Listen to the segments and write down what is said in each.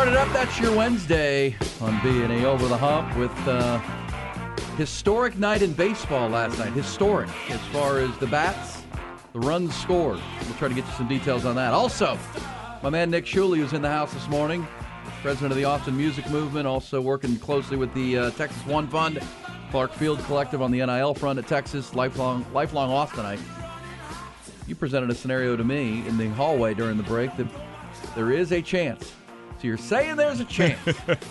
Started up, that's your Wednesday on B&E Over the Hump with uh, historic night in baseball last night. Historic as far as the bats, the runs scored. We'll try to get you some details on that. Also, my man Nick Shuley was in the house this morning, president of the Austin Music Movement, also working closely with the uh, Texas One Fund, Clark Field Collective on the NIL front at Texas, lifelong, lifelong Austinite. You presented a scenario to me in the hallway during the break that there is a chance so you're saying there's a chance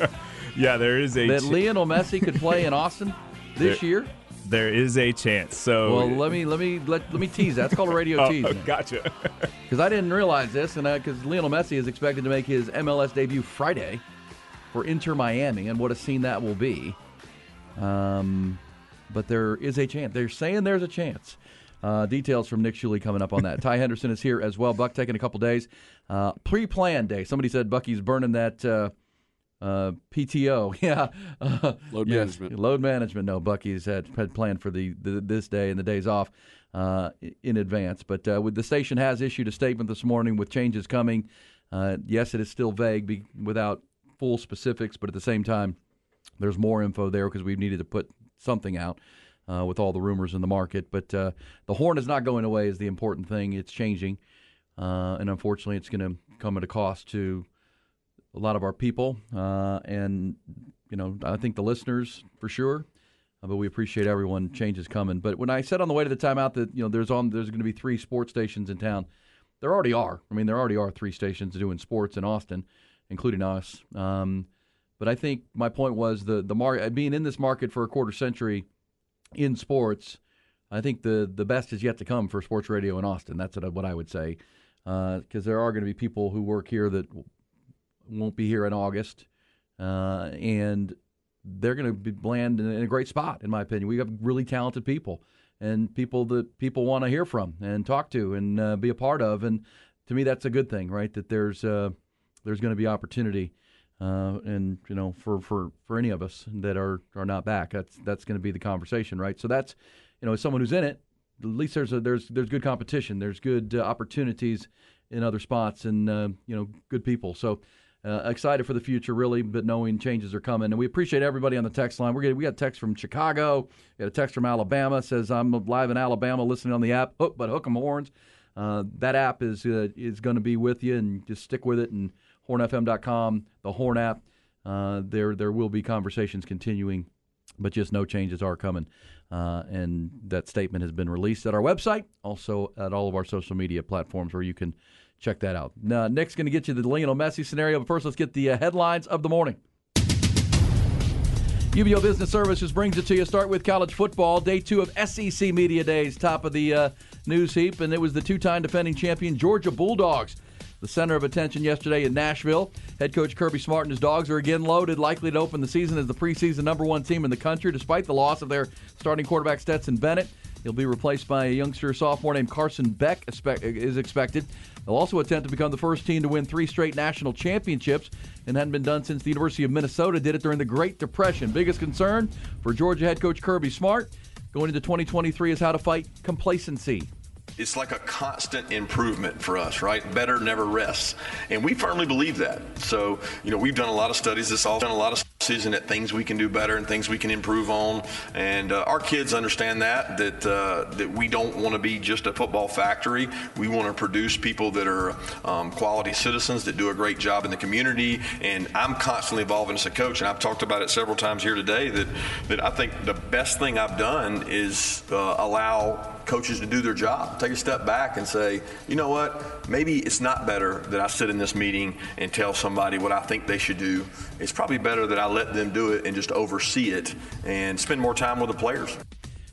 yeah, there is a that ch- Lionel Messi could play in Austin this There- year? there is a chance. So Well, let me let me let, let me tease. that. That's called a radio oh, tease. oh, gotcha. Because I didn't realize this, and because Lionel Messi is expected to make his MLS debut Friday for Inter Miami, and what a scene that will be. Um, but there is a chance. They're saying there's a chance. Uh, details from Nick Shuley coming up on that. Ty Henderson is here as well. Buck taking a couple days. Uh, pre-planned day. Somebody said Bucky's burning that uh, uh, PTO. Yeah, Load Yes, management. Load management. No, Bucky's had, had planned for the, the this day and the days off uh, in advance. But uh, with the station has issued a statement this morning with changes coming. Uh, yes, it is still vague be, without full specifics, but at the same time, there's more info there because we've needed to put something out uh, with all the rumors in the market. But uh, the horn is not going away is the important thing. It's changing, uh, and unfortunately, it's going to come at a cost to a lot of our people, uh, and you know, I think the listeners for sure. Uh, but we appreciate everyone. Change is coming. But when I said on the way to the timeout that you know there's on there's going to be three sports stations in town, there already are. I mean, there already are three stations doing sports in Austin, including us. Um, but I think my point was the the mar- being in this market for a quarter century in sports. I think the the best is yet to come for sports radio in Austin. That's what I, would say, because there are going to be people who work here that won't be here in August, uh, and they're going to be land in, in a great spot, in my opinion. We have really talented people and people that people want to hear from and talk to and uh, be a part of, and to me, that's a good thing, right? That there's uh, there's going to be opportunity, uh, and you know, for, for, for any of us that are, are not back, that's that's going to be the conversation, right? So that's you know, as someone who's in it, at least there's a, there's there's good competition, there's good uh, opportunities in other spots, and uh, you know, good people. So. Uh, excited for the future, really, but knowing changes are coming, and we appreciate everybody on the text line. We're getting, we got text from Chicago, we got a text from Alabama says I'm live in Alabama, listening on the app. Hook, but hook 'em horns. Uh, that app is uh, is going to be with you, and just stick with it. And hornfm.com, the Horn app. Uh, there there will be conversations continuing, but just no changes are coming. Uh, and that statement has been released at our website, also at all of our social media platforms where you can check that out. Now, Nick's going to get you the Lionel Messi scenario, but first let's get the uh, headlines of the morning. UBEO Business Services brings it to you. Start with college football. Day two of SEC Media Days, top of the uh, news heap, and it was the two-time defending champion Georgia Bulldogs. The center of attention yesterday in Nashville. Head coach Kirby Smart and his dogs are again loaded, likely to open the season as the preseason number one team in the country, despite the loss of their starting quarterback Stetson Bennett. He'll be replaced by a youngster sophomore named Carson Beck, is expected. They'll also attempt to become the first team to win three straight national championships and hadn't been done since the University of Minnesota did it during the Great Depression. Biggest concern for Georgia head coach Kirby Smart going into 2023 is how to fight complacency. It's like a constant improvement for us, right? Better never rests. And we firmly believe that. So, you know, we've done a lot of studies this all, done a lot of season at things we can do better and things we can improve on. And uh, our kids understand that, that, uh, that we don't want to be just a football factory. We want to produce people that are um, quality citizens that do a great job in the community. And I'm constantly evolving as a coach. And I've talked about it several times here today that, that I think the best thing I've done is uh, allow coaches to do their job. Take a step back and say, you know what? Maybe it's not better that I sit in this meeting and tell somebody what I think they should do. It's probably better that I let them do it and just oversee it and spend more time with the players.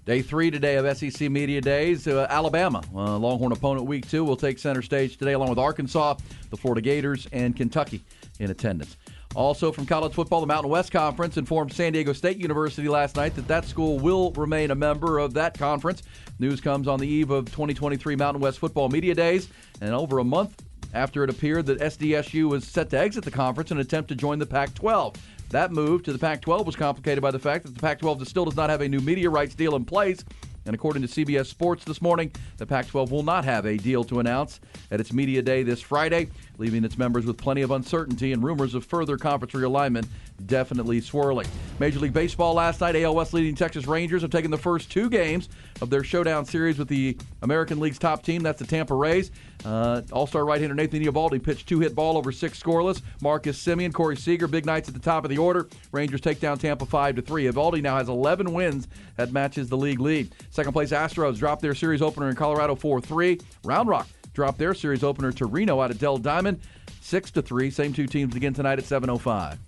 Day three today of SEC Media Days. Uh, Alabama, uh, Longhorn opponent week two, will take center stage today along with Arkansas, the Florida Gators, and Kentucky in attendance. Also from college football, the Mountain West Conference informed San Diego State University last night that that school will remain a member of that conference. News comes on the eve of 2023 Mountain West Football Media Days, and over a month after it appeared that SDSU was set to exit the conference in attempt to join the Pac 12. That move to the Pac 12 was complicated by the fact that the Pac 12 still does not have a new media rights deal in place. And according to CBS Sports this morning, the Pac 12 will not have a deal to announce at its media day this Friday, leaving its members with plenty of uncertainty and rumors of further conference realignment definitely swirling. Major League Baseball last night, AL West leading Texas Rangers have taken the first two games of their showdown series with the American League's top team. That's the Tampa Rays. Uh, All-star right-hander Nathan Eovaldi pitched two-hit ball over six scoreless. Marcus Semien, Corey Seager, big nights at the top of the order. Rangers take down Tampa five to three. Eovaldi now has 11 wins. That matches the league lead. Second place Astros dropped their series opener in Colorado 4-3. Round Rock dropped their series opener to Reno out of Dell Diamond, six to three. Same two teams again tonight at 7:05.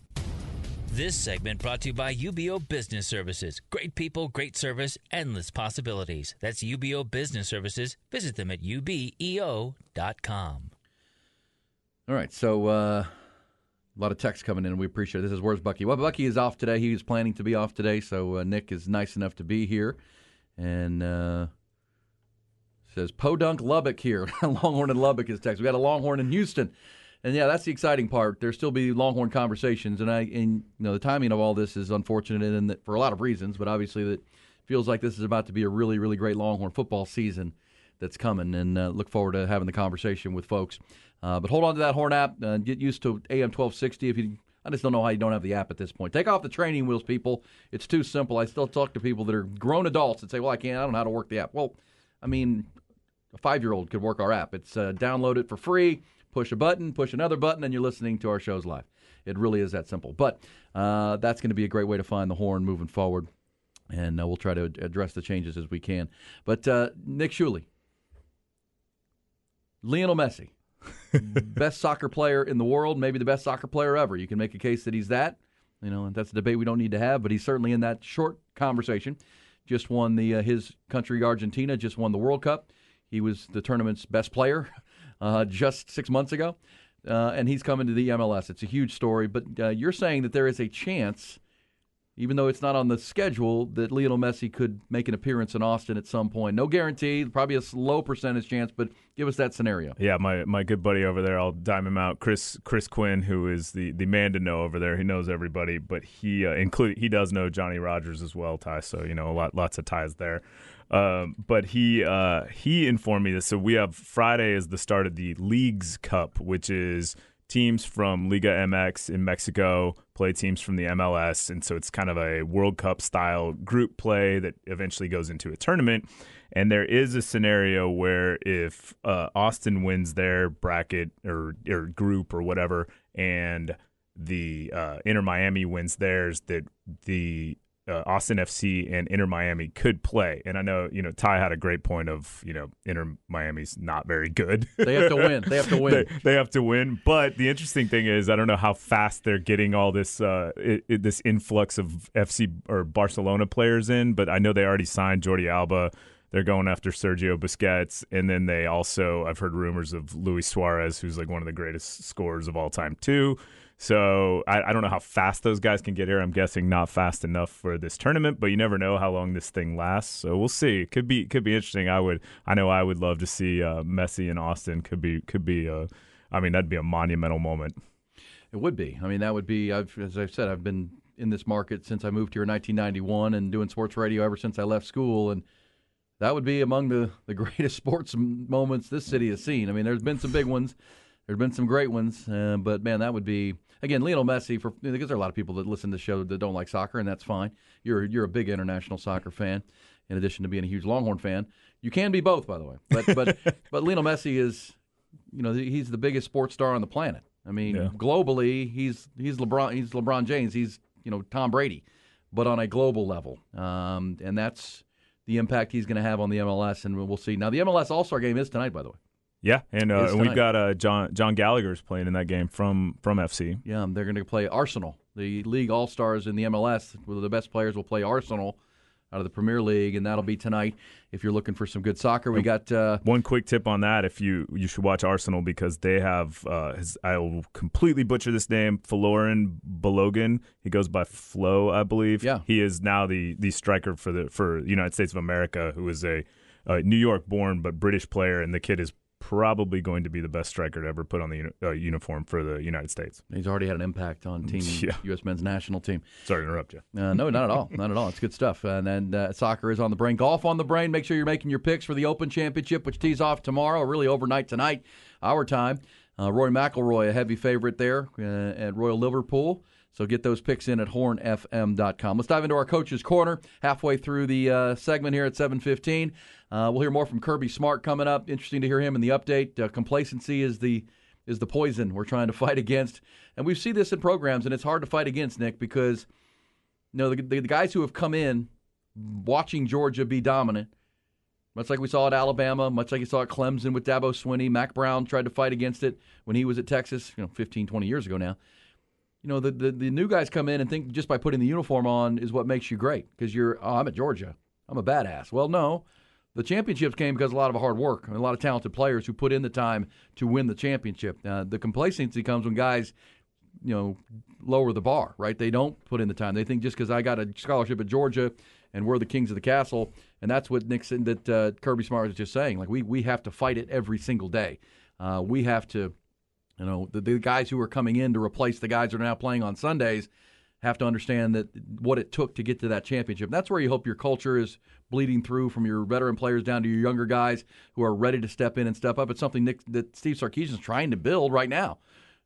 This segment brought to you by UBEO Business Services. Great people, great service, endless possibilities. That's UBEO Business Services. Visit them at ubeo.com. All right, so uh, a lot of text coming in. We appreciate it. This is Where's Bucky? Well, Bucky is off today. He was planning to be off today, so uh, Nick is nice enough to be here. And uh, says Podunk Lubbock here. Longhorn in Lubbock is text. We got a Longhorn in Houston. And yeah, that's the exciting part. There'll still be Longhorn conversations, and I and you know the timing of all this is unfortunate, and for a lot of reasons. But obviously, that feels like this is about to be a really, really great Longhorn football season that's coming, and uh, look forward to having the conversation with folks. Uh, but hold on to that Horn app. Uh, get used to AM twelve sixty. If you, I just don't know how you don't have the app at this point. Take off the training wheels, people. It's too simple. I still talk to people that are grown adults that say, "Well, I can't. I don't know how to work the app." Well, I mean, a five year old could work our app. It's uh, download it for free push a button, push another button, and you're listening to our shows live. It really is that simple. But uh, that's going to be a great way to find the horn moving forward, and uh, we'll try to address the changes as we can. But uh, Nick Shuley, Lionel Messi, best soccer player in the world, maybe the best soccer player ever. You can make a case that he's that. You know, that's a debate we don't need to have, but he's certainly in that short conversation. Just won the uh, his country Argentina just won the World Cup. He was the tournament's best player uh, just six months ago, uh, and he's coming to the MLS. It's a huge story, but uh, you're saying that there is a chance, even though it's not on the schedule, that Lionel Messi could make an appearance in Austin at some point. No guarantee, probably a low percentage chance, but give us that scenario. Yeah, my, my good buddy over there, I'll dime him out, Chris Chris Quinn, who is the, the man to know over there. He knows everybody, but he uh, include he does know Johnny Rogers as well, Ty. So you know a lot lots of ties there. Um, but he uh, he informed me that so we have Friday is the start of the Leagues Cup, which is teams from Liga MX in Mexico play teams from the MLS, and so it's kind of a World Cup style group play that eventually goes into a tournament. And there is a scenario where if uh, Austin wins their bracket or or group or whatever, and the uh, Inter Miami wins theirs, that the uh, Austin FC and Inter Miami could play. And I know, you know, Ty had a great point of, you know, Inter Miami's not very good. They have to win. They have to win. they, they, have to win. But the interesting thing is, I don't know how fast they're getting all this uh, it, it, this influx of FC or Barcelona players in. But I know they already signed Jordi Alba. They're going after Sergio Busquets, and then they also I've heard rumors of Luis Suarez, who's like one of the greatest scorers of all time too. So I, I, don't know how fast those guys can get here. I'm guessing not fast enough for this tournament, but you never know how long this thing lasts. So we'll see. It could be could be interesting. I would I know I would love to see uh, Messi in Austin. Could be could be. Uh, I mean that'd be a monumental moment. It would be. I mean that would be. I've, as I've said, I've been in this market since I moved here in 1991 and doing sports radio ever since I left school and. That would be among the, the greatest sports moments this city has seen. I mean, there's been some big ones, there's been some great ones, uh, but man, that would be again, Lionel Messi, for because there are a lot of people that listen to the show that don't like soccer, and that's fine. You're you're a big international soccer fan, in addition to being a huge Longhorn fan. You can be both, by the way. But but but Lionel Messi is, you know, he's the biggest sports star on the planet. I mean, yeah. globally, he's he's LeBron he's LeBron James. He's you know Tom Brady, but on a global level, um, and that's the impact he's going to have on the MLS, and we'll see. Now, the MLS All Star Game is tonight, by the way. Yeah, and, uh, and we've got uh, Jon Jon Gallagher's playing in that game from from FC. Yeah, they're going to play Arsenal. The league all stars in the MLS, where the best players will play Arsenal out of the Premier League, and that'll be tonight. If you're looking for some good soccer, we got uh, One quick tip on that: if you you should watch Arsenal because they have uh, his, I will completely butcher this name, Faloran Balogun. He goes by Flo, I believe. Yeah. he is now the the striker for the for United States of America, who is a, a New York born but British player, and the kid is probably going to be the best striker to ever put on the uh, uniform for the United States. he's already had an impact on team Yeah. U.S. men's national team. Sorry to interrupt you. Uh, no, not at all. Not at all. It's good stuff. And then uh, soccer is on the brain. Golf on the brain. Make sure you're making your picks for the Open Championship, which tees off tomorrow, really overnight tonight, our time. Uh, Rory McIlroy, a heavy favorite there uh, at Royal Liverpool. So get those picks in at hornfm.com. Let's dive into our coach's corner halfway through the uh, segment here at 7:15. Uh, we'll hear more from Kirby Smart coming up. Interesting to hear him in the update. Uh, complacency is the is the poison we're trying to fight against, and we see this in programs, and it's hard to fight against Nick because you know, the, the, the guys who have come in watching Georgia be dominant, much like we saw at Alabama, much like you saw at Clemson with Dabo Swinney. Mack Brown tried to fight against it when he was at Texas, you know, 15, 20 years ago now. You know, the, the, the new guys come in and think just by putting the uniform on is what makes you great because you're, oh, I'm at Georgia. I'm a badass. Well, no. The championships came because a lot of hard work and a lot of talented players who put in the time to win the championship. Uh, the complacency comes when guys you know lower the bar, right? They don't put in the time. They think just because I got a scholarship at Georgia and we're the kings of the castle, and that's what Nixon that uh, Kirby Smart was just saying. Like we we have to fight it every single day. Uh, we have to, you know, the, the guys who are coming in to replace the guys that are now playing on Sundays have to understand that what it took to get to that championship. That's where you hope your culture is bleeding through from your veteran players down to your younger guys who are ready to step in and step up. It's something Nick, that Steve Sarkisian is trying to build right now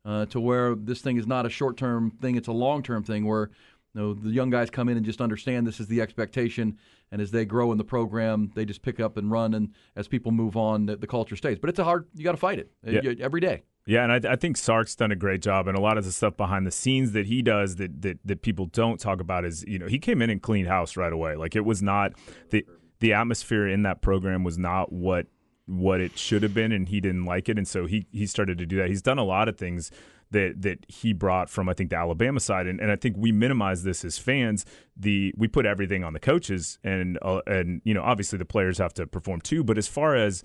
uh, to where this thing is not a short term thing; it's a long term thing where you know, the young guys come in and just understand this is the expectation, and as they grow in the program, they just pick up and run. And as people move on, the, the culture stays. But it's a hard; you got to fight it Yeah. every day. Yeah, and I, I think Sark's done a great job, and a lot of the stuff behind the scenes that he does that, that that people don't talk about is you know he came in and cleaned house right away. Like it was not the the atmosphere in that program was not what what it should have been, and he didn't like it, and so he he started to do that. He's done a lot of things that that he brought from I think the Alabama side, and, and I think we minimize this as fans. The we put everything on the coaches, and uh, and you know obviously the players have to perform too, but as far as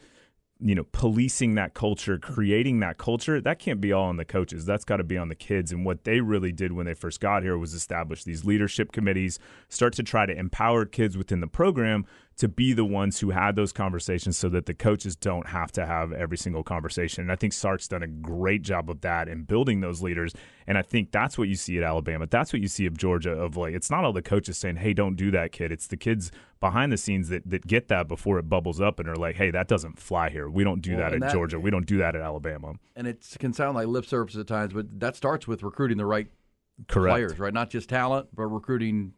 you know, policing that culture, creating that culture, that can't be all on the coaches. That's got to be on the kids. And what they really did when they first got here was establish these leadership committees, start to try to empower kids within the program to be the ones who had those conversations so that the coaches don't have to have every single conversation. And I think Sark's done a great job of that in building those leaders. And I think that's what you see at Alabama. That's what you see of Georgia of like it's not all the coaches saying, Hey, don't do that, kid. It's the kids behind the scenes that, that get that before it bubbles up and are like, Hey, that doesn't fly here. We don't do Well, that at that- Georgia. We don't do that at Alabama. And it can sound like lip service at times, but that starts with recruiting the right Correct. players, right? Not just talent, but recruiting.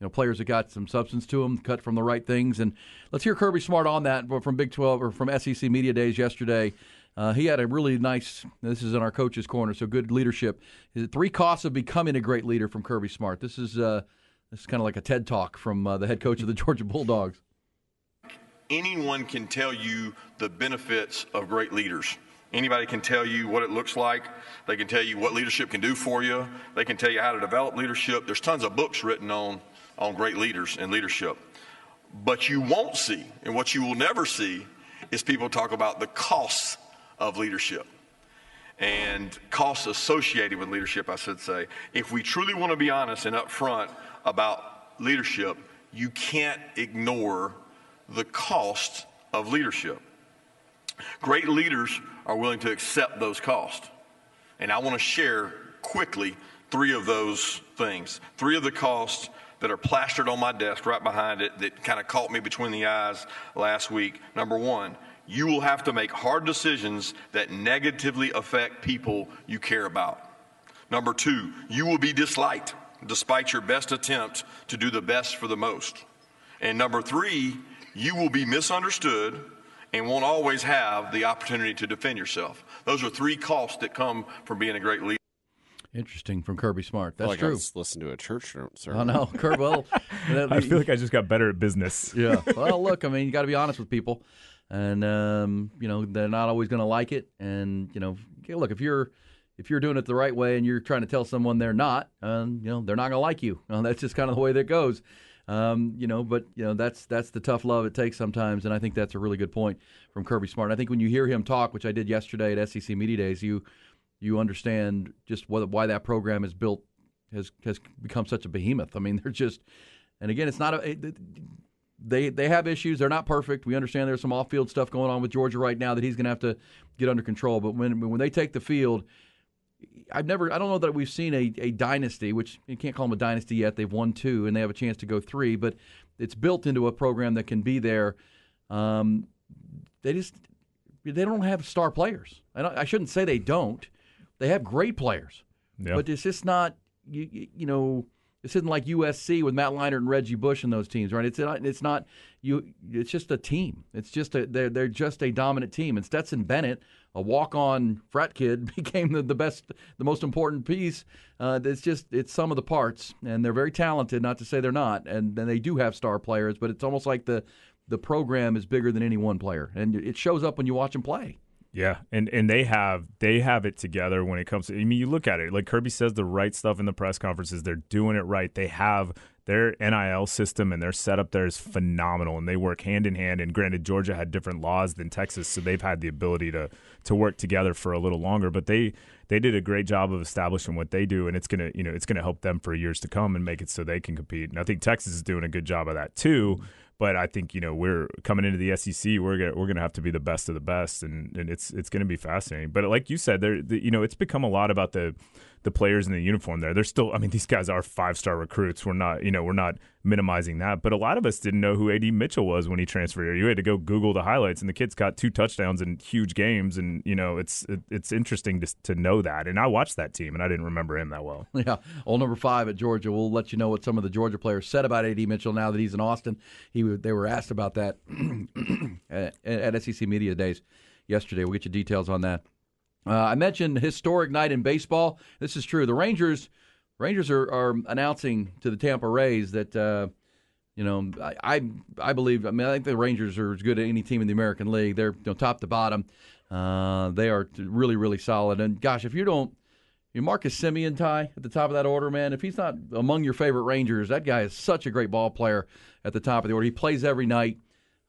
You know, players that got some substance to them, cut from the right things. And let's hear Kirby Smart on that from Big 12 or from SEC Media Days yesterday. Uh, he had a really nice. This is in our coach's corner, so good leadership. Three costs of becoming a great leader from Kirby Smart. This is uh, this is kind of like a TED talk from uh, the head coach of the Georgia Bulldogs. anyone can tell you the benefits of great leaders. Anybody can tell you what it looks like. They can tell you what leadership can do for you. They can tell you how to develop leadership. There's tons of books written on, on great leaders and leadership. But you won't see, and what you will never see, is people talk about the costs of leadership and costs associated with leadership, I should say. If we truly want to be honest and upfront about leadership, you can't ignore the cost of leadership. Great leaders are willing to accept those costs. And I want to share quickly three of those things. Three of the costs that are plastered on my desk right behind it that kind of caught me between the eyes last week. Number one, you will have to make hard decisions that negatively affect people you care about. Number two, you will be disliked despite your best attempt to do the best for the most. And number three, you will be misunderstood and won't always have the opportunity to defend yourself. Those are three costs that come from being a great leader. Interesting from Kirby Smart. That's like I true. was listening to a church sermon. I sermon. know, Kirby. Well, I feel like I just got better at business. Yeah. Well, look, I mean, you got to be honest with people, and um, you know they're not always going to like it. And you know, look, if you're if you're doing it the right way and you're trying to tell someone they're not, um, you know, they're not going to like you. Uh, that's just kind of the way that goes. Um, you know, but you know that's that's the tough love it takes sometimes, and I think that's a really good point from Kirby Smart. I think when you hear him talk, which I did yesterday at SEC Media Days, you you understand just what, why that program is built has has become such a behemoth. I mean, they're just, and again, it's not a. They they have issues. They're not perfect. We understand there's some off field stuff going on with Georgia right now that he's going to have to get under control. But when when they take the field, I've never I don't know that we've seen a, a dynasty, which you can't call them a dynasty yet. They've won two and they have a chance to go three, but it's built into a program that can be there. Um, they just they don't have star players. I, I, shouldn't say they don't. They have great players, Yeah. but it's just not you, you, know. This isn't like USC with Matt Leinart and Reggie Bush and those teams, right? It's not. It's not you. It's just a team. It's just a. They're they're just a dominant team. And Stetson Bennett, a walk-on frat kid, became the, the best, the most important piece. Uh, it's just it's some of the parts, and they're very talented. Not to say they're not, and, then they do have star players, but it's almost like the the program is bigger than any one player, and it shows up when you watch them play. Yeah, and and they have they have it together when it comes to. I mean, you look at it like Kirby says the right stuff in the press conferences. They're doing it right. They have their NIL system and their setup there is phenomenal, and they work hand in hand. And granted, Georgia had different laws than Texas, so they've had the ability to to work together for a little longer. But they they did a great job of establishing what they do, and it's gonna you know it's gonna help them for years to come and make it so they can compete. And I think Texas is doing a good job of that too. But I think you know we're coming into the SEC. We're gonna, we're going to have to be the best of the best, and, and it's it's going to be fascinating. But like you said, there the, you know it's become a lot about the the players in the uniform. There, they're still. I mean, these guys are five star recruits. We're not you know we're not minimizing that. But a lot of us didn't know who Ad Mitchell was when he transferred here. You had to go Google the highlights, and the kid's got two touchdowns in huge games, and you know it's it, it's interesting to to know that. And I watched that team, and I didn't remember him that well. Yeah, old number five at Georgia. We'll let you know what some of the Georgia players said about Ad Mitchell now that he's in Austin. He they were asked about that at, at SEC Media Days yesterday. We'll get you details on that. Uh, I mentioned historic night in baseball. This is true. The Rangers Rangers are, are announcing to the Tampa Rays that uh, you know I, I I believe I mean I think the Rangers are as good as any team in the American League. They're you know, top to bottom. Uh, they are really really solid. And gosh, if you don't you Marcus Semien tie at the top of that order, man. If he's not among your favorite Rangers, that guy is such a great ball player at the top of the order. He plays every night.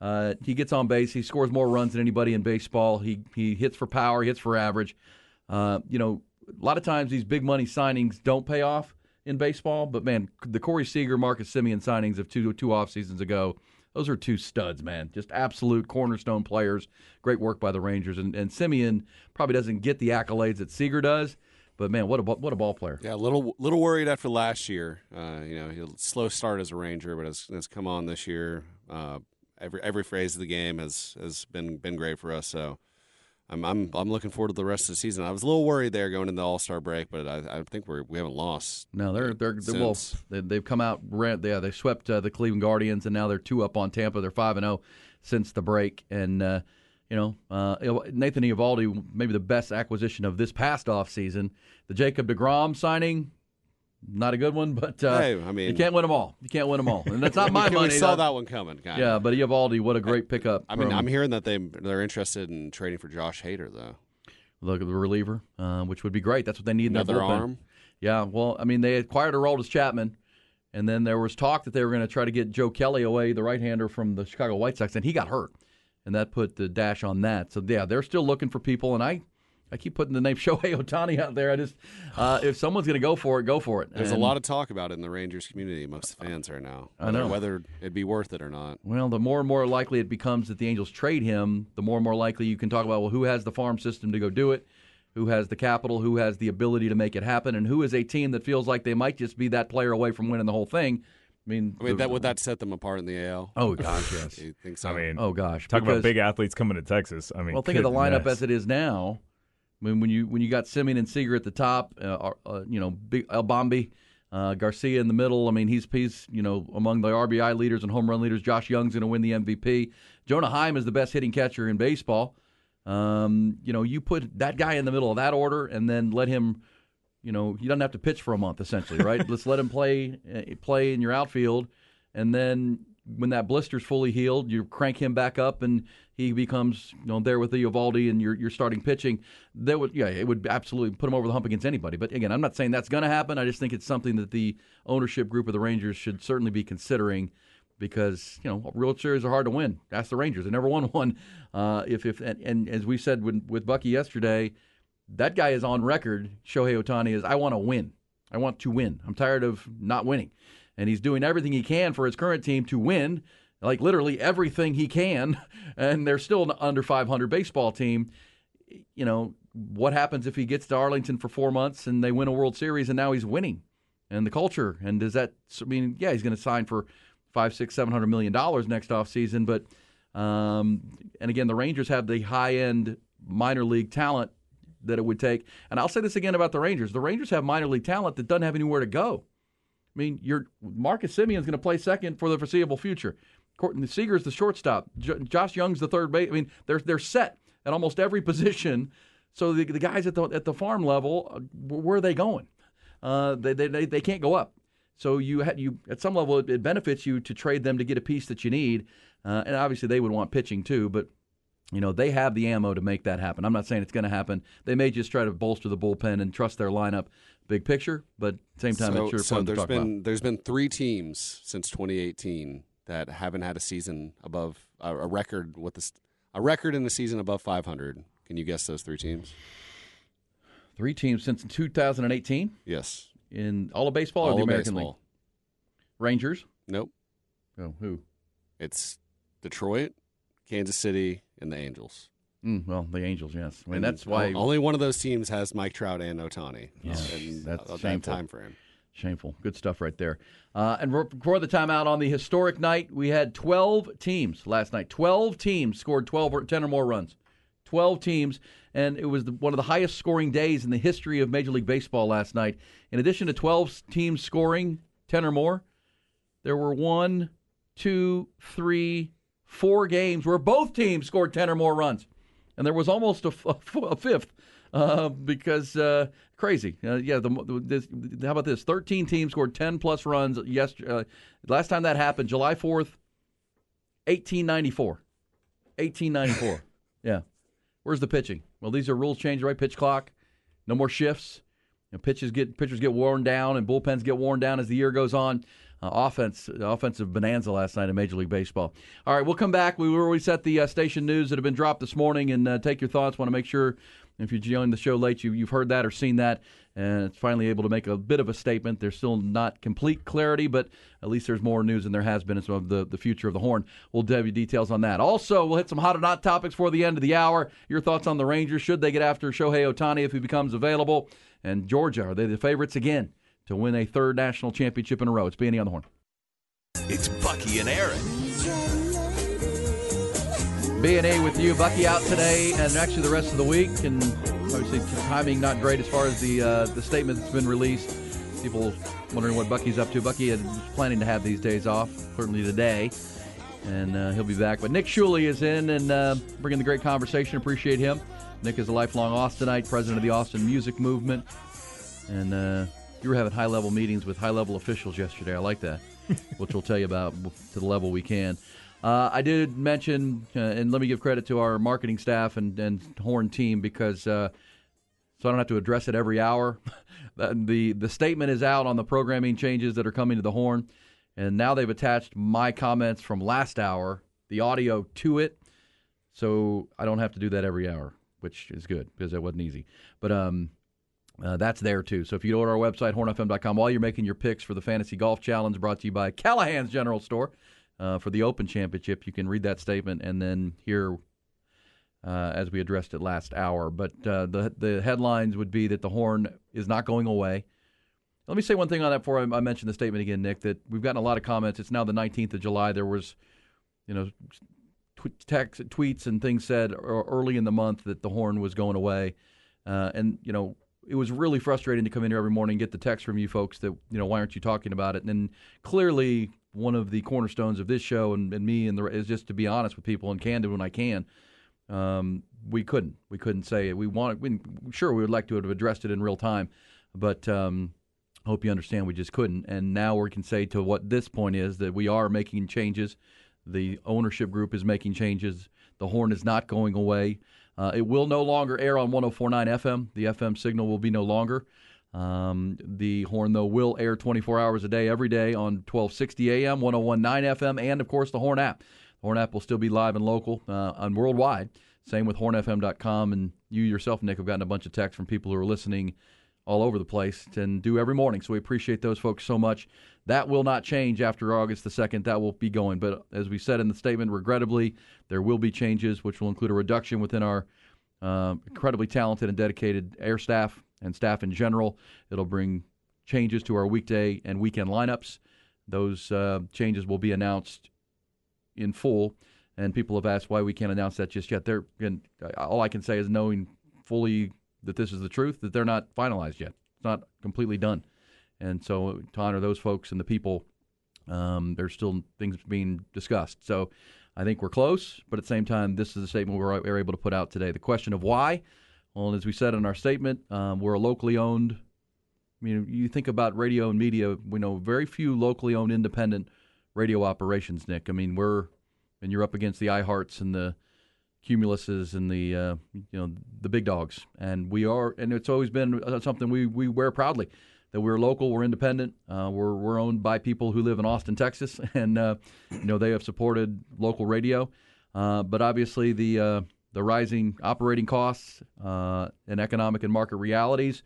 Uh, he gets on base. He scores more runs than anybody in baseball. He he hits for power. He hits for average. Uh, you know, a lot of times these big money signings don't pay off in baseball. But man, the Corey Seager, Marcus Semien signings of two two off seasons ago, those are two studs, man. Just absolute cornerstone players. Great work by the Rangers. And and Semien probably doesn't get the accolades that Seager does. But man, what a what a ball player! Yeah, a little little worried after last year. Uh, you know, he'll slow start as a Ranger, but has, has come on this year. Uh, every every phase of the game has has been been great for us. So I'm I'm I'm looking forward to the rest of the season. I was a little worried there going into the All Star break, but I, I think we're we haven't lost. No, they're they're, they're well, they, they've come out. Yeah, they swept uh, the Cleveland Guardians, and now they're two up on Tampa. They're five and zero since the break, and uh, you know uh, Nathan Eovaldi, maybe the best acquisition of this past off season. The Jacob Degrom signing, not a good one, but uh, Hey, I mean- you can't win them all. You can't win them all, and that's not my we money. saw That- that one coming. Kind Yeah, but Eovaldi, what a great pickup. I mean, from- I'm hearing that they they're interested in trading for Josh Hader though. the, the reliever, uh, which would be great. That's what they need in their bullpen. arm. Yeah, well, I mean, they acquired Aroldis Chapman, and then there was talk that they were going to try to get Joe Kelly away, the right-hander from the Chicago White Sox, and he got hurt, and that put the dash on that. So yeah, they're still looking for people, and I, I keep putting the name Shohei Ohtani out there. I just, uh, if someone's going to go for it, go for it. There's And- a lot of talk about it in the Rangers community. Most fans are now. I whether- know. whether it'd be worth it or not. Well, the more and more likely it becomes that the Angels trade him, the more and more likely you can talk about well, who has the farm system to go do it, who has the capital, who has the ability to make it happen, and who is a team that feels like they might just be that player away from winning the whole thing. I mean, I mean, the- that would that set them apart in the AL? Oh gosh, yes. you think so? I mean, Oh gosh, talk about big athletes coming to Texas. I mean, Well, think of the lineup goodness. as it is now. I mean, when you when you got Semien and Seager at the top, uh, uh, you know, big El Bombi, uh, Garcia in the middle. I mean, he's he's you know among the RBI leaders and home run leaders. Josh Jung's going to win the MVP. Jonah Heim is the best hitting catcher in baseball. Um, you know, you put that guy in the middle of that order, and then let him. You know, he doesn't have to pitch for a month, essentially, right? Let's let him play uh, play in your outfield, and then when that blister's fully healed, you crank him back up and he becomes you know there with the Eovaldi and you're, you're starting pitching. That would yeah, it would absolutely put him over the hump against anybody. But again, I'm not saying that's going to happen. I just think it's something that the ownership group of the Rangers should certainly be considering because you know real Series are hard to win. That's the Rangers; they never won one. Uh, if if and, and, as we said with, with Bucky yesterday, that guy is on record. Shohei Ohtani is I want to win. I want to win. I'm tired of not winning, and he's doing everything he can for his current team to win. Like literally everything he can, and they're still an under 500 baseball team. You know what happens if he gets to Arlington for four months and they win a World Series, and now he's winning, and the culture, and does that I mean? Yeah, he's going to sign for five, six, seven hundred million dollars next offseason. But um, and again, the Rangers have the high end minor league talent that it would take. And I'll say this again about the Rangers: the Rangers have minor league talent that doesn't have anywhere to go. I mean, your Marcus Semien's going to play second for the foreseeable future. Corey Seager's the shortstop. J- Josh Jung's the third base. I mean, they're they're set at almost every position. So the, the guys at the at the farm level, uh, where are they going? Uh, they, they they can't go up. So you had you at some level it benefits you to trade them to get a piece that you need, uh, and obviously they would want pitching too. But you know they have the ammo to make that happen. I'm not saying it's going to happen. They may just try to bolster the bullpen and trust their lineup, big picture. But same time, so, it's sure so fun there's to talk been about. there's been three teams since 2018 that haven't had a season above a, a record with this a record in the season above 500. Can you guess those three teams? Three teams since 2018 Yes, in all of baseball or the American baseball. League. Rangers. Nope. Oh, who? It's Detroit, Kansas City, and the Angels. Mm, well, the Angels. Yes. I mean And that's why. only one of those teams has Mike Trout and Ohtani. Yeah, and that's uh, that shameful. time frame. Shameful. Good stuff right there. Uh, and re- before the timeout on the historic night, we had 12 teams last night. 12 teams scored 12 or 10 or more runs. 12 teams, and it was the, one of the highest scoring days in the history of Major League Baseball last night. In addition to 12 teams scoring 10 or more, there were one, two, three, four games where both teams scored 10 or more runs. And there was almost a, f- a f- a fifth uh, because uh, crazy. Uh, yeah, the, this, how about this? 13 teams scored 10 plus runs. Yes, uh, last time that happened, July 4th, 1894. 1894. yeah. Where's the pitching? Well, these are rules change, right? Pitch clock, no more shifts. Know, pitches get pitchers get worn down and bullpens get worn down as the year goes on. Uh, offense, offensive bonanza last night in Major League Baseball. All right, we'll come back. We will reset the uh, station news that have been dropped this morning and uh, take your thoughts. Want to make sure if you joined the show late, you, you've heard that or seen that, and it's finally able to make a bit of a statement. There's still not complete clarity, but at least there's more news than there has been in some of the, the future of the horn. We'll give you details on that. Also, we'll hit some hot or not topics for the end of the hour. Your thoughts on the Rangers? Should they get after Shohei Ohtani if he becomes available? And Georgia, are they the favorites again to win a third national championship in a row? It's B&E on the horn. It's Bucky and Erin. B&A with you. Bucky out today and actually the rest of the week. And obviously timing not great as far as the uh, the statement that's been released. People wondering what Bucky's up to. Bucky is planning to have these days off, certainly today. And uh, he'll be back. But Nick Shuley is in and uh, bringing the great conversation. Appreciate him. Nick is a lifelong Austinite, president of the Austin Music Movement. And uh, you were having high level meetings with high level officials yesterday. I like that, which we'll tell you about to the level we can. Uh, I did mention, uh, and let me give credit to our marketing staff and, and Horn team because uh, so I don't have to address it every hour. the The statement is out on the programming changes that are coming to the Horn, and now they've attached my comments from last hour, the audio to it, so I don't have to do that every hour, which is good because that wasn't easy. But um, uh, that's there too. So if you go to our website, hornfm.com, while you're making your picks for the Fantasy Golf Challenge brought to you by Callahan's General Store uh, for the Open Championship, you can read that statement and then hear uh, as we addressed it last hour. But uh, the the headlines would be that the horn is not going away. Let me say one thing on that before I, I mention the statement again, Nick. That we've gotten a lot of comments. It's now the 19th of July. There was, you know, tw- text, tweets and things said early in the month that the horn was going away, uh, and you know. It was really frustrating to come in here every morning and get the text from you folks that, you know, why aren't you talking about it? And then clearly, one of the cornerstones of this show and, and me and the is just to be honest with people and candid when I can. Um, we couldn't. We couldn't say it. We want. We, sure, we would like to have addressed it in real time, but um, I hope you understand we just couldn't. And now we can say to what this point is that we are making changes. The ownership group is making changes. The horn is not going away. Uh, it will no longer air on 1049 FM. The FM signal will be no longer. Um, the horn, though, will air 24 hours a day, every day on 1260 AM, 1019 FM, and of course the Horn app. The Horn app will still be live and local uh, and worldwide. Same with hornfm.com. And you yourself, Nick, have gotten a bunch of texts from people who are listening all over the place and do every morning. So we appreciate those folks so much. That will not change after August the 2nd. That will be going. But as we said in the statement, regrettably, there will be changes, which will include a reduction within our uh, incredibly talented and dedicated air staff and staff in general. It'll bring changes to our weekday and weekend lineups. Those uh, changes will be announced in full. And people have asked why we can't announce that just yet. They're, and all I can say is knowing fully that this is the truth, that they're not finalized yet. It's not completely done. And so to honor those folks and the people, um, there's still things being discussed. So I think we're close, but at the same time, this is a statement we're, we're able to put out today. The question of why, well, as we said in our statement, um, we're a locally owned. I mean, you think about radio and media. We know very few locally owned independent radio operations. Nick, I mean, we're and you're up against the iHearts and the Cumuluses and the uh, you know the big dogs, and we are, and it's always been something we we wear proudly that we're local, we're independent, uh, we're we're owned by people who live in Austin, Texas, and uh, you know they have supported local radio, uh, but obviously the uh, the rising operating costs and economic and market realities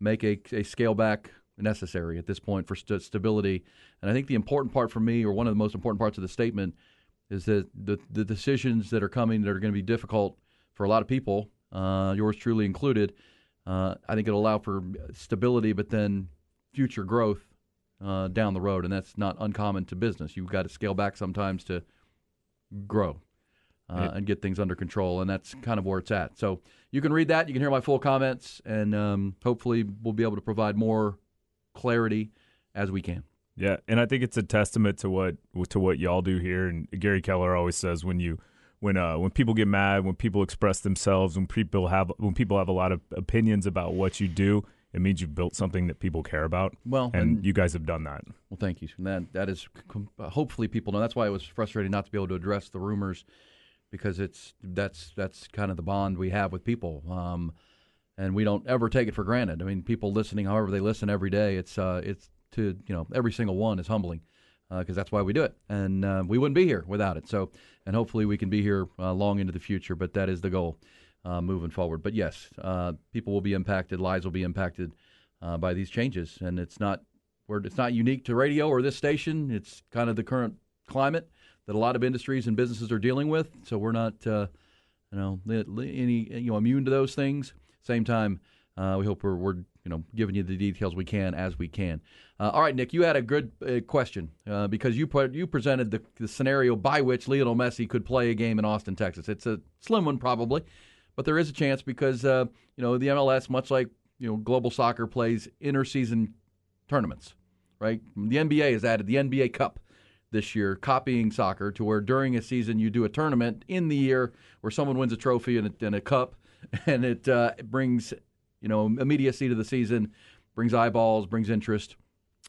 make a, a scale back necessary at this point for st- stability. And I think the important part for me, or one of the most important parts of the statement, is that the the decisions that are coming that are going to be difficult for a lot of people, uh, yours truly included. Uh, I think it'll allow for stability, but then future growth uh, down the road, and that's not uncommon to business. You've got to scale back sometimes to grow. Uh, and get things under control, and that's kind of where it's at. So you can read that. You can hear my full comments, and um, hopefully we'll be able to provide more clarity as we can. Yeah, and I think it's a testament to what to what y'all do here. And Gary Keller always says when you when uh when people get mad, when people express themselves, when people have when people have a lot of opinions about what you do, it means you've built something that people care about. Well, and, and you guys have done that. Well, thank you. And that that is hopefully people know. That's why it was frustrating not to be able to address the rumors because it's that's that's kind of the bond we have with people. Um, and we don't ever take it for granted. I mean, people listening, however they listen every day, it's uh, it's to you know every single one is humbling because uh, that's why we do it, and uh, we wouldn't be here without it. So, and hopefully we can be here uh, long into the future. But that is the goal uh, moving forward. But yes, uh, people will be impacted, lives will be impacted uh, by these changes, and it's not where it's not unique to radio or this station. It's kind of the current climate that a lot of industries and businesses are dealing with. So we're not you know any you know immune to those things. Same time, we hope we're, we're you know giving you the details we can as we can. Uh, all right, Nick, you had a good uh, question uh, because you put you presented the, the, scenario by which Lionel Messi could play a game in Austin, Texas. It's a slim one probably, but there is a chance because uh, you know the MLS, much like you know global soccer, plays interseason tournaments. Right, the NBA has added the NBA Cup this year, copying soccer to where during a season you do a tournament in the year where someone wins a trophy and a, and a cup, and it, uh, brings you know, immediacy to the season, brings eyeballs, brings interest,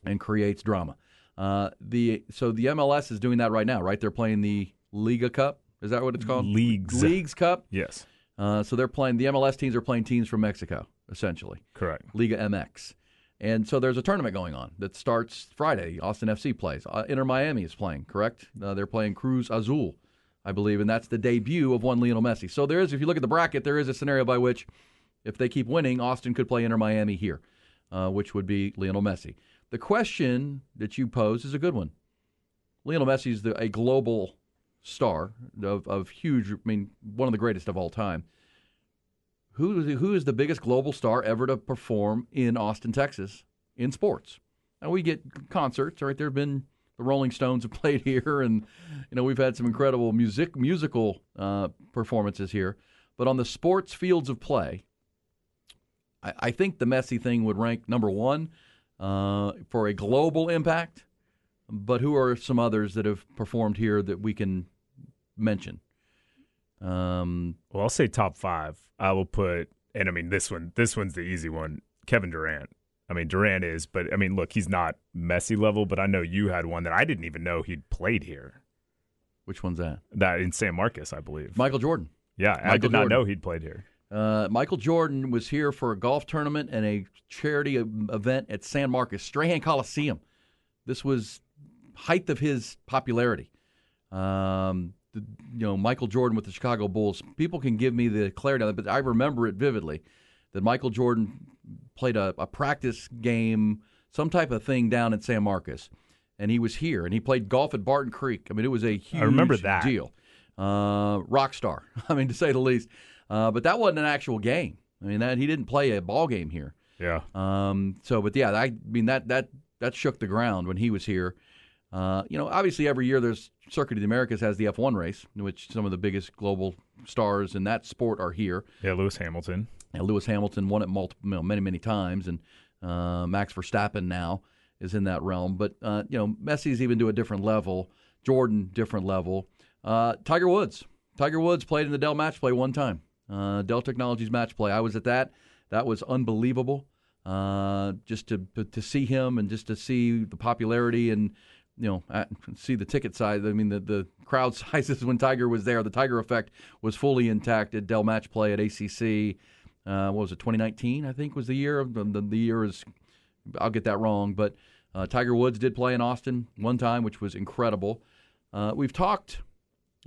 and creates drama. Uh, the so the MLS is doing that right now, right? They're playing the Liga Cup. Is that what it's called? Leagues. Leagues Cup. Yes. Uh, so they're playing the MLS teams are playing teams from Mexico, essentially. Correct. Liga MX. And so there's a tournament going on that starts Friday. Austin FC plays. Uh, Inter Miami is playing, correct? Uh, they're playing Cruz Azul, I believe, and that's the debut of one Lionel Messi. So there is, if you look at the bracket, there is a scenario by which if they keep winning, Austin could play Inter Miami here, uh, which would be Lionel Messi. The question that you pose is a good one. Lionel Messi is a global star of, of huge, I mean, one of the greatest of all time. Who, who is the biggest global star ever to perform in Austin, Texas in sports? Now, we get concerts, right? There have been the Rolling Stones have played here, and you know we've had some incredible music musical uh, performances here. But on the sports fields of play, I, I think the Messi thing would rank number one uh, for a global impact. But who are some others that have performed here that we can mention? Um, well, I'll say top five. I will put, and I mean this one. This one's the easy one. Kevin Durant. I mean, Durant is, but I mean, look, he's not Messi level. But I know you had one that I didn't even know he'd played here. Which one's that? That in San Marcos, I believe. Michael Jordan. Yeah, Michael I did not know he'd played here. Uh, Michael Jordan was here for a golf tournament and a charity event at San Marcos Strahan Coliseum. This was height of his popularity. Um, the, you know, Michael Jordan with the Chicago Bulls. People can give me the clarity on it, but I remember it vividly that Michael Jordan played a, a practice game, some type of thing down in San Marcos, and he was here and he played golf at Barton Creek. I mean, it was a huge I remember that. deal. Uh, rock star, I mean, to say the least. Uh, but that wasn't an actual game. I mean, that he didn't play a ball game here. Yeah. Um, so, but yeah, I mean that that that shook the ground when he was here. Uh, you know, obviously every year there's Circuit of the Americas has the F1 race, in which some of the biggest global stars in that sport are here. Yeah, Lewis Hamilton. And Lewis Hamilton won it multiple, you know, many, many times, and uh, Max Verstappen now is in that realm. But uh, you know, Messi's even to a different level. Jordan, different level. Uh, Tiger Woods. Tiger Woods played in the Dell Match Play one time. Uh, Dell Technologies Match Play. I was at that. That was unbelievable. Uh, just to to see him and just to see the popularity and you know see the ticket size. I mean the the crowd sizes when Tiger was there. The Tiger effect was fully intact at Dell Match Play at ACC. Uh, what was it? 2019, I think was the year. The, the, the year is I'll get that wrong, but uh, Tiger Woods did play in Austin one time, which was incredible. Uh, we've talked.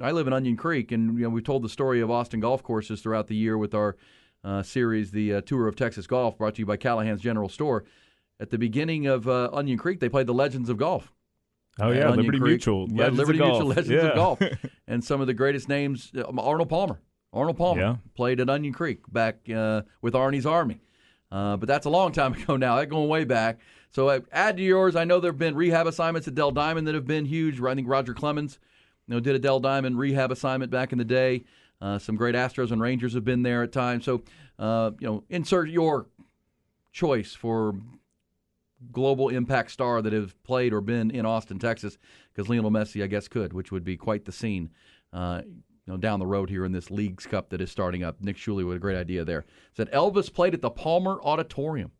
I live in Onion Creek, and you know we've told the story of Austin golf courses throughout the year with our uh, series, the uh, Tour of Texas Golf, brought to you by Callahan's General Store. At the beginning of uh, Onion Creek, they played the Legends of Golf. Oh yeah, Onion Liberty Creek. Mutual. Yeah, Legends Liberty Mutual. Legends yeah. of Golf, and some of the greatest names. uh, Arnold Palmer. Arnold Palmer Yeah. played at Onion Creek back uh, with Arnie's Army. Uh, but that's a long time ago now. That going way back. So uh, add to yours. I know there have been rehab assignments at Dell Diamond that have been huge. I think Roger Clemens, you know, did a Dell Diamond rehab assignment back in the day. Uh, some great Astros and Rangers have been there at times. So uh, you know, insert your choice for global impact star that have played or been in Austin, Texas, because Lionel Messi, I guess, could, which would be quite the scene. Uh, you know, down the road here in this Leagues Cup that is starting up. Nick Shuley with a great idea there. Said Elvis played at the Palmer Auditorium,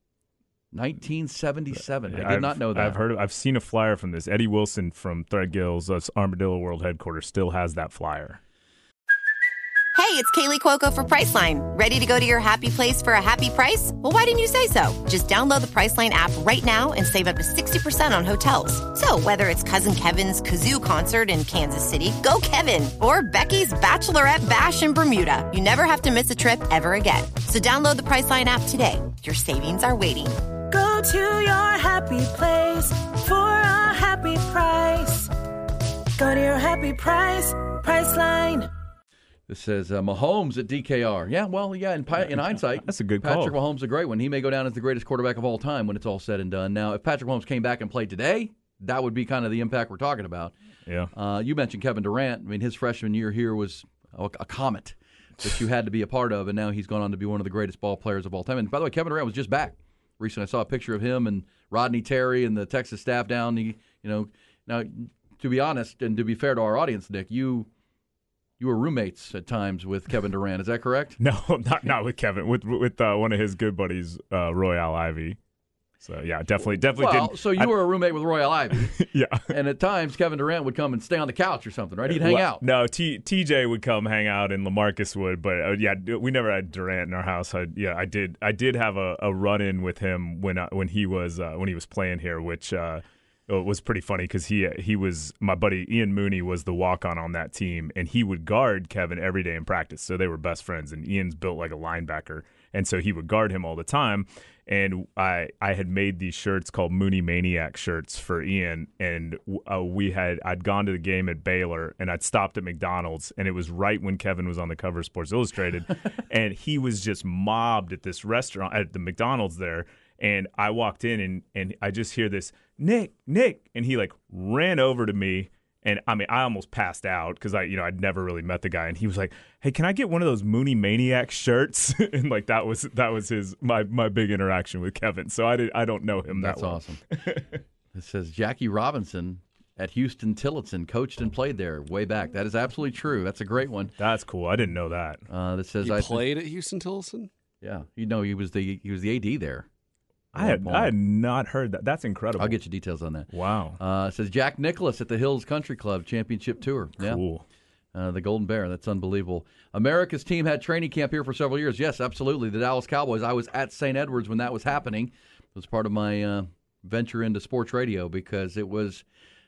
1977. I did I've- not know that. I've heard. Of, I've seen a flyer from this. Eddie Wilson from Threadgill's uh, Armadillo World Headquarters still has that flyer. Hey, it's Kaley Cuoco for Priceline. Ready to go to your happy place for a happy price? Well, why didn't you say so? Just download the Priceline app right now and save up to 60% on hotels. So, whether it's Cousin Kevin's Kazoo concert in Kansas City, go Kevin, or Becky's Bachelorette Bash in Bermuda, you never have to miss a trip ever again. So, download the Priceline app today. Your savings are waiting. Go to your happy place for a happy price. Go to your happy price, Priceline. This says uh, Mahomes at DKR. Yeah, well, yeah. In, pi- in hindsight, That's a good Patrick call. Mahomes is a great one. He may go down as the greatest quarterback of all time when it's all said and done. Now, if Patrick Mahomes came back and played today, that would be kind of the impact we're talking about. Yeah. Uh, you mentioned Kevin Durant. I mean, his freshman year here was a, a comet that you had to be a part of, and now he's gone on to be one of the greatest ball players of all time. And by the way, Kevin Durant was just back recently. I saw a picture of him and Rodney Terry and the Texas staff down. He, you know, now to be honest and to be fair to our audience, Nick, you you were roommates at times with Kevin Durant. Is that correct? No, not not with Kevin. With with uh, one of his good buddies, uh, Royal Ivey. So yeah, definitely, definitely Well, didn't. so you I- were a roommate with Royal Ivey, yeah. and at times Kevin Durant would come and stay on the couch or something, right? He'd hang Well, out. No, T, TJ would come hang out, and Lamarcus would. But uh, yeah, we never had Durant in our house. I, yeah, I did. I did have a, a run in with him when uh, when he was uh, when he was playing here, which uh, uh, was pretty funny because he he was my buddy Ian Mooney was the walk on on that team, and he would guard Kevin every day in practice. So they were best friends, and Ian's built like a linebacker, and so he would guard him all the time. And I I had made these shirts called Mooney Maniac shirts for Ian, and uh, we had I'd gone to the game at Baylor, and I'd stopped at McDonald's, and it was right when Kevin was on the cover of Sports Illustrated, and he was just mobbed at this restaurant at the McDonald's there. And I walked in and, and I just hear this, Nick, Nick. And he like ran over to me. And I mean, I almost passed out because I, you know, I'd never really met the guy. And he was like, "Hey, can I get one of those Mooney Maniac shirts?" and like that was that was his my my big interaction with Kevin. So I did I don't know him that That's well. awesome. it says Jackie Robinson at Houston Tillotson coached and played there way back. That is absolutely true. That's a great one. That's cool. I didn't know that. Uh, that says He I played at Houston Tillotson. Yeah, you know he was the he was the AD there. I had I had not heard that. That's incredible. I'll get you details on that. Wow. Uh, it says Jack Nicklaus at the Hills Country Club Championship Tour. Yeah. Cool. Uh, the Golden Bear. That's unbelievable. America's team had training camp here for several years. Yes, absolutely. The Dallas Cowboys. I was at St. Edwards when that was happening. It was part of my uh, venture into sports radio because it was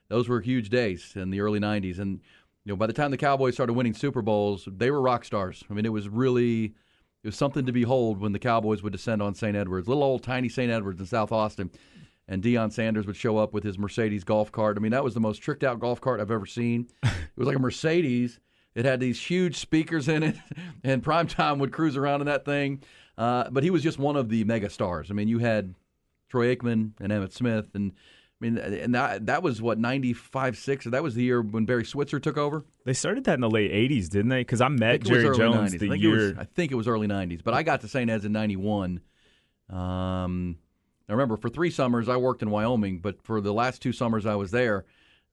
those were huge days in the early '90s. And you know, by the time the Cowboys started winning Super Bowls, they were rock stars. I mean, it was really it was something to behold when the Cowboys would descend on St. Edwards, little old tiny St. Edwards in South Austin. And Deion Sanders would show up with his Mercedes golf cart. I mean, that was the most tricked out golf cart I've ever seen. It was like a Mercedes. It had these huge speakers in it, and Primetime would cruise around in that thing. Uh, but he was just one of the mega stars. I mean, you had Troy Aikman and Emmitt Smith, and I mean, and that that was what ninety five six. That was the year when Barry Switzer took over. They started that in the late '80s, didn't they? Because I met I Jerry Jones 90s. the I year. Was, I think it was early '90s, but I got to St. Ed's in '91. Um, I remember for three summers I worked in Wyoming, but for the last two summers I was there,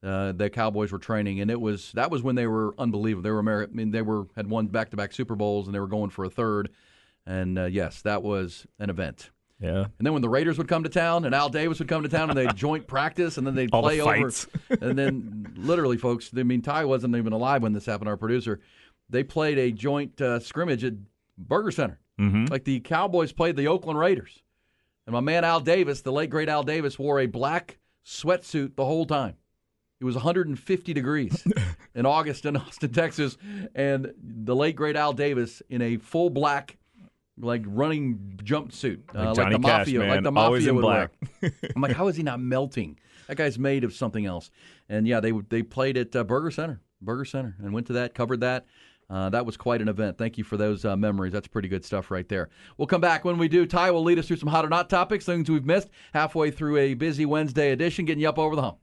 uh, the Cowboys were training, and it was that was when they were unbelievable. They were, Ameri- I mean, they were had won back to back Super Bowls, and they were going for a third. And uh, yes, that was an event. Yeah. And then when the Raiders would come to town, and Al Davis would come to town, and they'd joint practice, and then they'd All the play over. and then, literally, folks, I mean, Ty wasn't even alive when this happened. Our producer, they played a joint uh, scrimmage at Burger Center. Mm-hmm. Like the Cowboys played the Oakland Raiders, and my man Al Davis, the late great Al Davis, wore a black sweatsuit the whole time. It was 150 degrees in August in Austin, Texas, and the late great Al Davis in a full black, like running jumpsuit, uh, Like Johnny the Cash, mafia, man, like the always mafia in would black. wear. I'm like, how is he not melting? That guy's made of something else. And yeah, they they played at uh, Burger Center, Burger Center, and went to that, covered that. Uh, that was quite an event. Thank you for those uh, memories. That's pretty good stuff right there. We'll come back when we do. Ty will lead us through some hot or not topics, things we've missed halfway through a busy Wednesday edition, getting you up over the hump.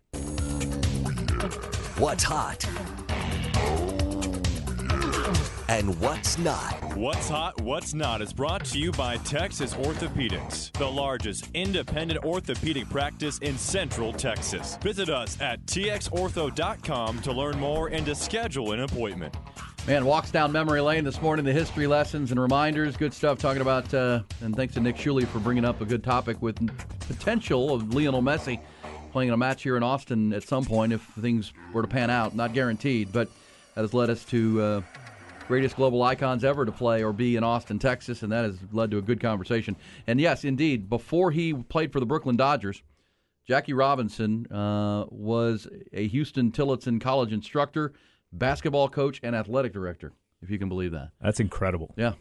What's hot? And what's not? What's Hot, What's Not is brought to you by Texas Orthopedics, the largest independent orthopedic practice in Central Texas. Visit us at txortho.com to learn more and to schedule an appointment. Man, walks down memory lane this morning, the history lessons and reminders. Good stuff talking about, uh, and thanks to Nick Shuley for bringing up a good topic with potential of Lionel Messi playing in a match here in Austin at some point if things were to pan out. Not guaranteed, but that has led us to uh, greatest global icons ever to play or be in Austin, Texas, and that has led to a good conversation. And yes, indeed, before he played for the Brooklyn Dodgers, Jackie Robinson uh, was a Houston Tillotson College instructor, basketball coach, and athletic director, if you can believe that. That's incredible. Yeah.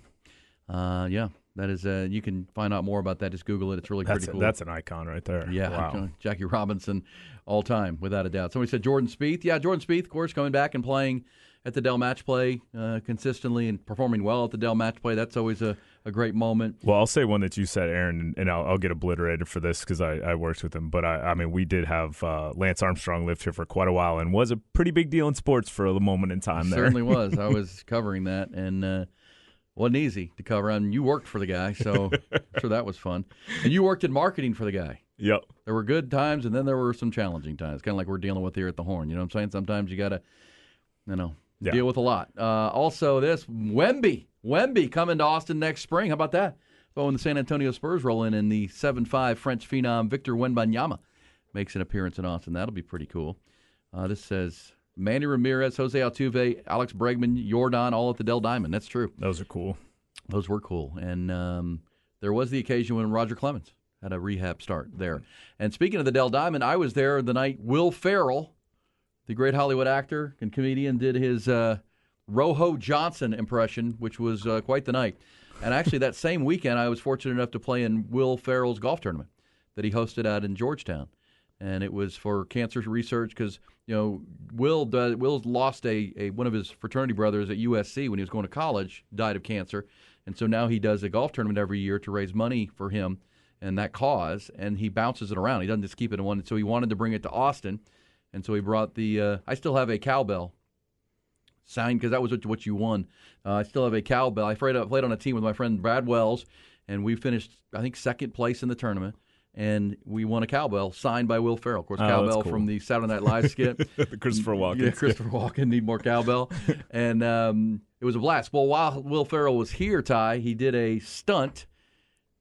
Uh, yeah. That is, uh, you can find out more about that. Just Google it. It's really That's pretty a- cool. that's an icon right there. Yeah, Wow. Jackie Robinson, all time, without a doubt. Somebody said Jordan Spieth. Yeah, Jordan Spieth, of course, coming back and playing at the Dell Match Play uh, consistently and performing well at the Dell Match Play. That's always a, a great moment. Well, I'll say one that you said, Erin, and I'll, I'll get obliterated for this because I, I worked with him. But I, I mean, we did have uh, Lance Armstrong lived here for quite a while and was a pretty big deal in sports for a moment in time. There Certainly was. I was covering that, and uh, wasn't easy to cover. Mean, you worked for the guy, so I'm sure that was fun. And you worked in marketing for the guy. Yep. There were good times, and then there were some challenging times, kind of like we're dealing with here at the Horn. You know what I'm saying? Sometimes you got to, you know, Yeah. deal with a lot. Uh, also, this Wemby, Wemby coming to Austin next spring. How about that? Oh, and the San Antonio Spurs roll in, and the seven-five French phenom Victor Wembanyama makes an appearance in Austin, that'll be pretty cool. Uh, this says Manny Ramirez, Jose Altuve, Alex Bregman, Jordan, all at the Dell Diamond. That's true. Those are cool. Those were cool. And um, there was the occasion when Roger Clemens had a rehab start there. And speaking of the Dell Diamond, I was there the night Will Ferrell, the great Hollywood actor and comedian, did his uh, Rojo Johnson impression, which was uh, quite the night. And actually, that same weekend, I was fortunate enough to play in Will Ferrell's golf tournament that he hosted out in Georgetown. And it was for cancer research because you know Will does, Will's lost a, a one of his fraternity brothers at USC when he was going to college died of cancer, and so now he does a golf tournament every year to raise money for him and that cause, and he bounces it around. He doesn't just keep it in one. So he wanted to bring it to Austin, and so he brought the. Uh, I still have a cowbell signed because that was what, what you won. Uh, I still have a cowbell. I played, played on a team with my friend Brad Wells, and we finished I think second place in the tournament. And we won a cowbell signed by Will Ferrell. Of course, Oh, cowbell cool. from the Saturday Night Live skit. The Christopher Walken Yeah. Christopher Walken need more cowbell, and um, it was a blast. Well, while Will Ferrell was here, Ty, he did a stunt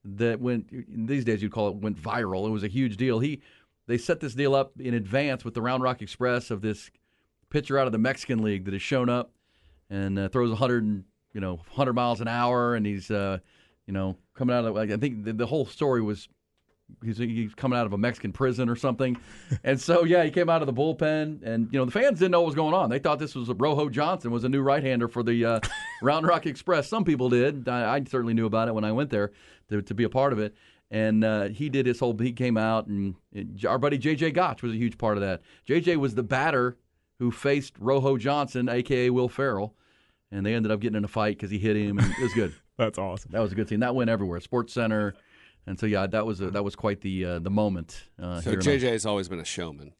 that went these days you'd call it went viral. It was a huge deal. He they set this deal up in advance with the Round Rock Express of this pitcher out of the Mexican League that has shown up and uh, throws 100 you know 100 miles an hour and he's uh, you know coming out of like, I think the, the whole story was he's, he's coming out of a Mexican prison or something. and so, yeah, he came out of the bullpen, and you know the fans didn't know what was going on. They thought this was a Rojo Johnson was a new right-hander for the uh, Round Rock Express. Some people did. I, I, certainly knew about it when I went there to, to be a part of it. And uh, he did his whole. He came out, and it, our buddy JJ Gotch was a huge part of that. JJ was the batter who faced Rojo Johnson, aka Will Ferrell, and they ended up getting in a fight because he hit him, and it was good. That's awesome. That was a good scene. That went everywhere. Sports Center. And so yeah, that was a, that was quite the uh, the moment. Uh, so JJ has always been a showman.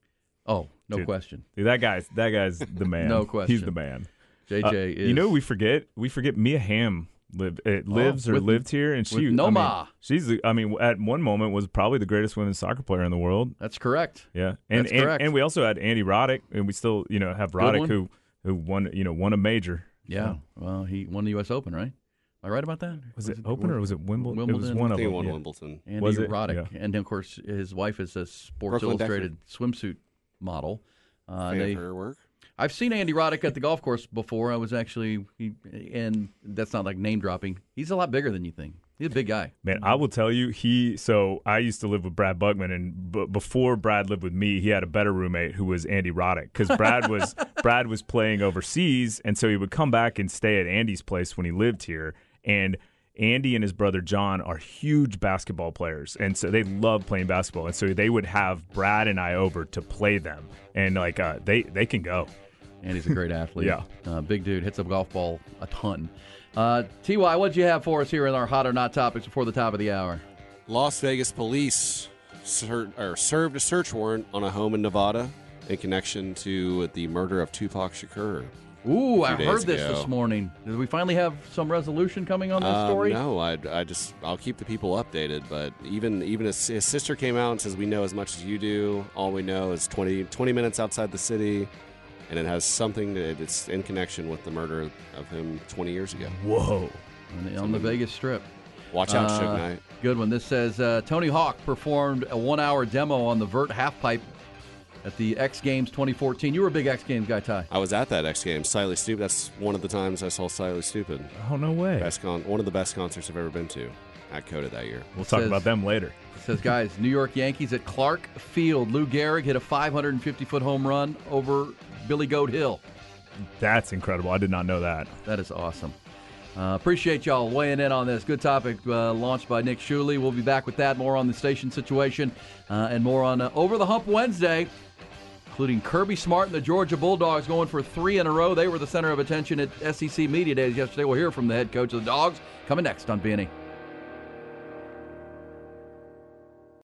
Oh, no Dude, question. Dude, that guy's that guy's the man. no question. He's the man. JJ uh, is. You know, we forget we forget Mia Hamm live it lives oh, or with, lived here, and she Noma. I mean, she's I mean at one moment was probably the greatest women's soccer player in the world. That's correct. Yeah, and That's and, correct. and we also had Andy Roddick, and we still you know have Roddick who who won you know won a major. Yeah, well, he won the U.S. Open, right? Am I right about that? Was, it, Open or was it Wimbledon? Wimbledon? It was one of them. won yeah. Wimbledon. Andy Was it? Roddick, Yeah. and of course his wife is a Sports Brooklyn Illustrated swimsuit model. Uh, Fan they, her work. I've seen Andy Roddick at the golf course before. I was actually, he, and that's not like name dropping. He's a lot bigger than you think. He's a big guy. Man, I will tell you, he. So I used to live with Brad Buckman, and b- before Brad lived with me, he had a better roommate who was Andy Roddick because Brad was Brad was playing overseas, and so he would come back and stay at Andy's place when he lived here. And Andy and his brother John are huge basketball players, and so they love playing basketball. And so they would have Brad and I over to play them, and like uh, they they can go. Andy's a great athlete. Yeah. Uh, big dude, hits a golf ball a ton. Uh, TY, what'd you have for us here in our hot or not topics before the top of the hour? Las Vegas police ser- or served a search warrant on a home in Nevada in connection to the murder of Tupac Shakur. Ooh, I Two heard this ago. this morning. Did we finally have some resolution coming on this Um, story? No, I, I just I'll keep the people updated. But even even his, his sister came out and says we know as much as you do. All we know is 20, 20 minutes outside the city, and it has something that it's in connection with the murder of him twenty years ago. Whoa! On the, on the Vegas Strip. Watch out, Uh, Suge Knight. Good one. This says uh, Tony Hawk performed a one-hour demo on the Vert half pipe at the X Games 2014. You were a big X Games guy, Ty. I was at that X Games. Slightly Stoopid. That's one of the times I saw Slightly Stoopid. Oh no way! Best con- one of the best concerts I've ever been to at COTA that year. We'll talk says- about them later. It says, guys, New York Yankees at Clark Field. Lou Gehrig hit a 550-foot home run over Billy Goat Hill. That's incredible. I did not know that. That is awesome. Uh, appreciate y'all weighing in on this. Good topic uh, launched by Nick Shuley. We'll be back with that, more on the station situation, uh, and more on uh, Over the Hump Wednesday, including Kirby Smart and the Georgia Bulldogs going for three in a row. They were the center of attention at SEC Media Days yesterday. We'll hear from the head coach of the Dogs coming next on BNE.